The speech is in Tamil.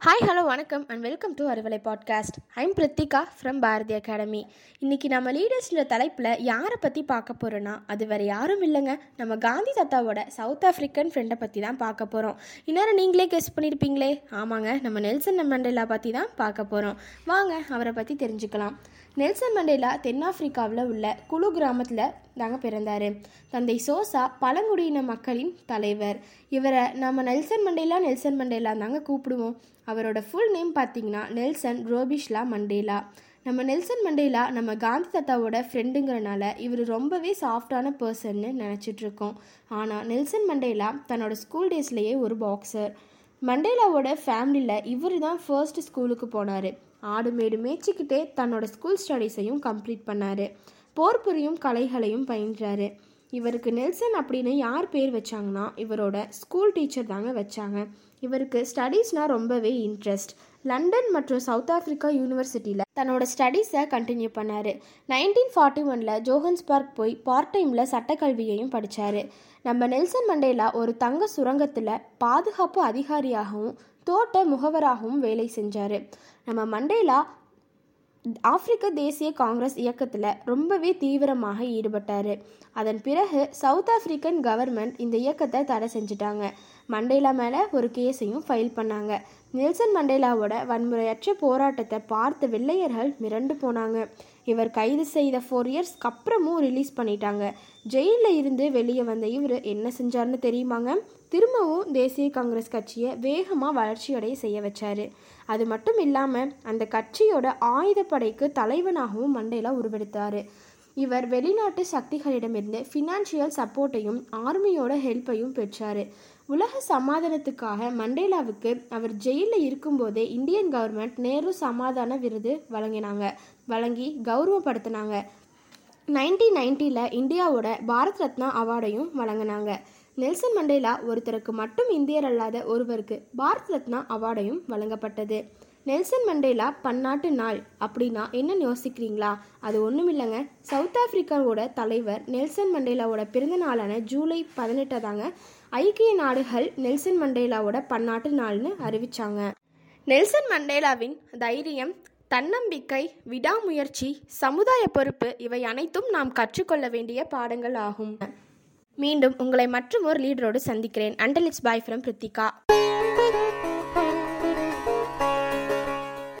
hi hello வணக்கம் and welcome to Arivalai podcast I'm Prithika from Bharathi Academy இன்றைக்கி நம்ம லீடர்ஸ்ன்ற தலைப்பில் யாரை பற்றி பார்க்க போகிறோன்னா அது வேறு யாரும் இல்லைங்க. நம்ம காந்தி தாத்தாவோட சவுத் ஆஃப்ரிக்கன் ஃப்ரெண்டை பற்றி தான் பார்க்க போகிறோம் இந்நேரம் நீங்களே கெஸ் பண்ணியிருப்பீங்களே ஆமாங்க நம்ம நெல்சன் மண்டேலா பற்றி தான் பார்க்க போகிறோம் வாங்க அவரை பற்றி தெரிஞ்சுக்கலாம். நெல்சன் மண்டேலா தென்னாப்பிரிக்காவில் உள்ள குழு கிராமத்தில் தாங்க பிறந்தார். தந்தை சோசா பழங்குடியின மக்களின் தலைவர். இவரை நம்ம நெல்சன் மண்டேலா நெல்சன் மண்டேலா தாங்க கூப்பிடுவோம். அவரோட ஃபுல் நேம் பார்த்தீங்கன்னா நெல்சன் ரோபிஷ்லா மண்டேலா. நம்ம நெல்சன் மண்டேலா நம்ம காந்தி தாத்தாவோட ஃப்ரெண்டுங்கிறனால இவர் ரொம்பவே சாஃப்டான பர்சன்னு நினச்சிட்ருக்கோம் ஆனால் நெல்சன் மண்டேலா தன்னோட ஸ்கூல் டேஸ்லேயே ஒரு பாக்ஸர் மண்டேலாவோட ஃபேமிலியில் இவர் தான் ஃபர்ஸ்ட் ஸ்கூலுக்கு போனார். ஆடு மேடு மேய்ச்சிக்கிட்டே தன்னோட ஸ்கூல் ஸ்டடீஸையும் கம்ப்ளீட் பண்ணார். போர் புரியும் கலைகளையும் பயின்றாரு. இவருக்கு நெல்சன் அப்படின்னு யார் பேர் வச்சாங்கன்னா இவரோட ஸ்கூல் டீச்சர் தாங்க வச்சாங்க. இவருக்கு ஸ்டடீஸ்னால் ரொம்பவே இன்ட்ரெஸ்ட் லண்டன் மற்றும் சவுத் ஆஃப்ரிக்கா யூனிவர்சிட்டியில் தன்னோட ஸ்டடீஸை கண்டினியூ பண்ணார். நைன்டீன் ஃபார்ட்டி ஒனில் ஜோஹன்ஸ்பர்க் போய் பார்ட் டைமில் சட்டக்கல்வியையும் படித்தார் நம்ம நெல்சன் மண்டேலா ஒரு தங்க சுரங்கத்தில் பாதுகாப்பு அதிகாரியாகவும் தோட்ட முகவராகவும் வேலை செஞ்சார். நம்ம மண்டேலா ஆப்பிரிக்க தேசிய காங்கிரஸ் இயக்கத்தில் ரொம்பவே தீவிரமாக ஈடுபட்டார். அதன் பிறகு சவுத் ஆப்பிரிக்கன் கவர்மெண்ட் இந்த இயக்கத்தை தடை செஞ்சுட்டாங்க. மண்டேலா மேலே ஒரு கேஸையும் ஃபைல் பண்ணாங்க. நெல்சன் மண்டேலாவோட வன்முறையற்ற போராட்டத்தை பார்த்த வெள்ளையர்கள் மிரண்டு போனாங்க. இவர் கைது செய்த ஃபோர் இயர்ஸ்க்கு அப்புறமும் ரிலீஸ் பண்ணிட்டாங்க. ஜெயிலில் இருந்து வெளியே வந்த இவர் என்ன செஞ்சார்னு தெரியுமாங்க? திரும்பவும் தேசிய காங்கிரஸ் கட்சியை வேகமாக வளர்ச்சியடைய செய்ய வச்சார். அது மட்டும் இல்லாமல் அந்த கட்சியோட ஆயுதப்படைக்கு தலைவனாகவும் மண்டேலா உருவெடுத்தார். இவர் வெளிநாட்டு சக்திகளிடமிருந்து ஃபினான்ஷியல் சப்போர்ட்டையும் ஆர்மியோட ஹெல்ப்பையும் பெற்றார். உலக சமாதானத்துக்காக மண்டேலாவுக்கு அவர் ஜெயிலில் இருக்கும்போதே இந்தியன் கவர்மெண்ட் நேரு சமாதான விருது வழங்கினாங்க. வழங்கி கௌரவப்படுத்தினாங்க. நைன்டீன் நைன்ட்டியில் இந்தியாவோட பாரத் ரத்னா அவார்டையும் வழங்கினாங்க. நெல்சன் மண்டேலா ஒருத்தருக்கு மட்டும் இந்தியர் அல்லாத ஒருவருக்கு பாரத் ரத்னா அவார்டையும் வழங்கப்பட்டது. நெல்சன் மண்டேலா பன்னாட்டு நாள் அப்படின்னா என்னன்னு யோசிக்கிறீங்களா? அது ஒன்றும் இல்லைங்க. சவுத் ஆப்பிரிக்காவோட தலைவர் நெல்சன் மண்டேலாவோட பிறந்த நாளான ஜூலை பதினெட்டை தாங்க ஐக்கிய நாடுகள் நெல்சன் மண்டேலாவோட பன்னாட்டு நாள்னு அறிவிச்சாங்க. நெல்சன் மண்டேலாவின் தைரியம் தன்னம்பிக்கை விடாமுயற்சி சமுதாய பொறுப்பு இவை அனைத்தும் நாம் கற்றுக்கொள்ள வேண்டிய பாடங்கள் ஆகும். மீண்டும் உங்களை மற்றும் ஒரு லீடரோடு சந்திக்கிறேன். And it's bye from Prithika